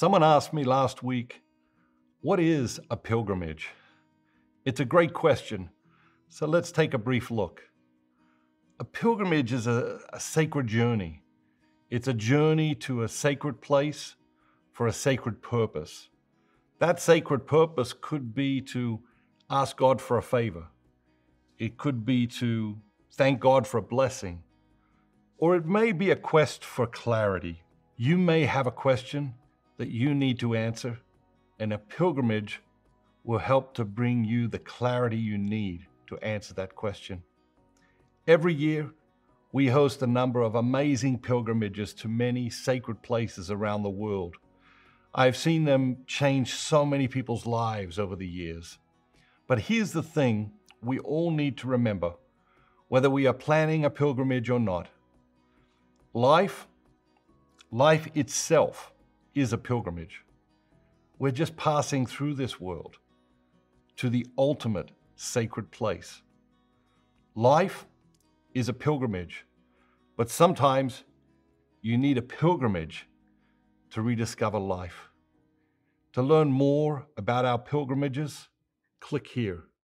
Someone asked me last week, what is a pilgrimage? It's a great question, so let's take a brief look. A pilgrimage is a, a, sacred journey. It's a journey to a sacred place for a sacred purpose. That sacred purpose could be to ask God for a favor. It could be to thank God for a blessing. Or it may be a quest for clarity. You may have a question that you need to answer, and a pilgrimage will help to bring you the clarity you need to answer that question. Every year, we host a number of amazing pilgrimages to many sacred places around the world. I've seen them change so many people's lives over the years. But here's the thing we all need to remember, whether we are planning a pilgrimage or not. Life, life itself, is a pilgrimage. We're just passing through this world to the ultimate sacred place. Life is a pilgrimage, but sometimes you need a pilgrimage to rediscover life. To learn more about our pilgrimages, click here.